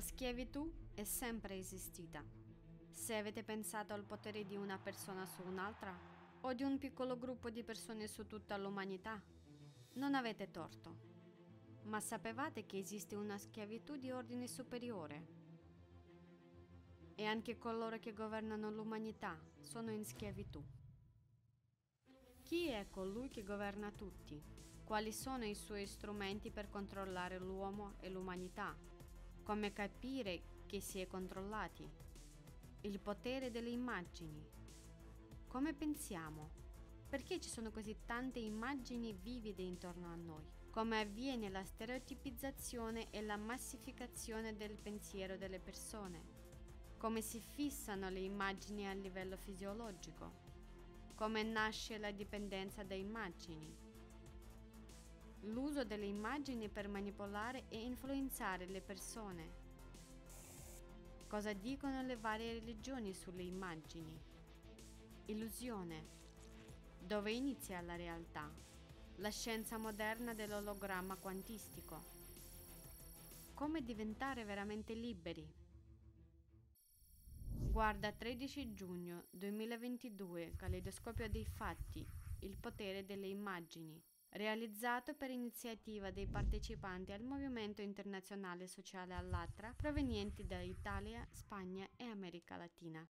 La schiavitù è sempre esistita. Se avete pensato al potere di una persona su un'altra o di un piccolo gruppo di persone su tutta l'umanità, non avete torto. Ma sapevate che esiste una schiavitù di ordine superiore? E anche coloro che governano l'umanità sono in schiavitù. Chi è colui che governa tutti? Quali sono i suoi strumenti per controllare l'uomo e l'umanità? Come capire che si è controllati? Il potere delle immagini. Come pensiamo? Perché ci sono così tante immagini vivide intorno a noi? Come avviene la stereotipizzazione e la massificazione del pensiero delle persone? Come si fissano le immagini a livello fisiologico? Come nasce la dipendenza da immagini? L'uso delle immagini per manipolare e influenzare le persone. Cosa dicono le varie religioni sulle immagini? Illusione. Dove inizia la realtà? La scienza moderna dell'ologramma quantistico. Come diventare veramente liberi? Guarda 13 giugno 2022, Caleidoscopio dei fatti, il potere delle immagini realizzato per iniziativa dei partecipanti al Movimento Internazionale Sociale Allatra provenienti da Italia, Spagna e America Latina.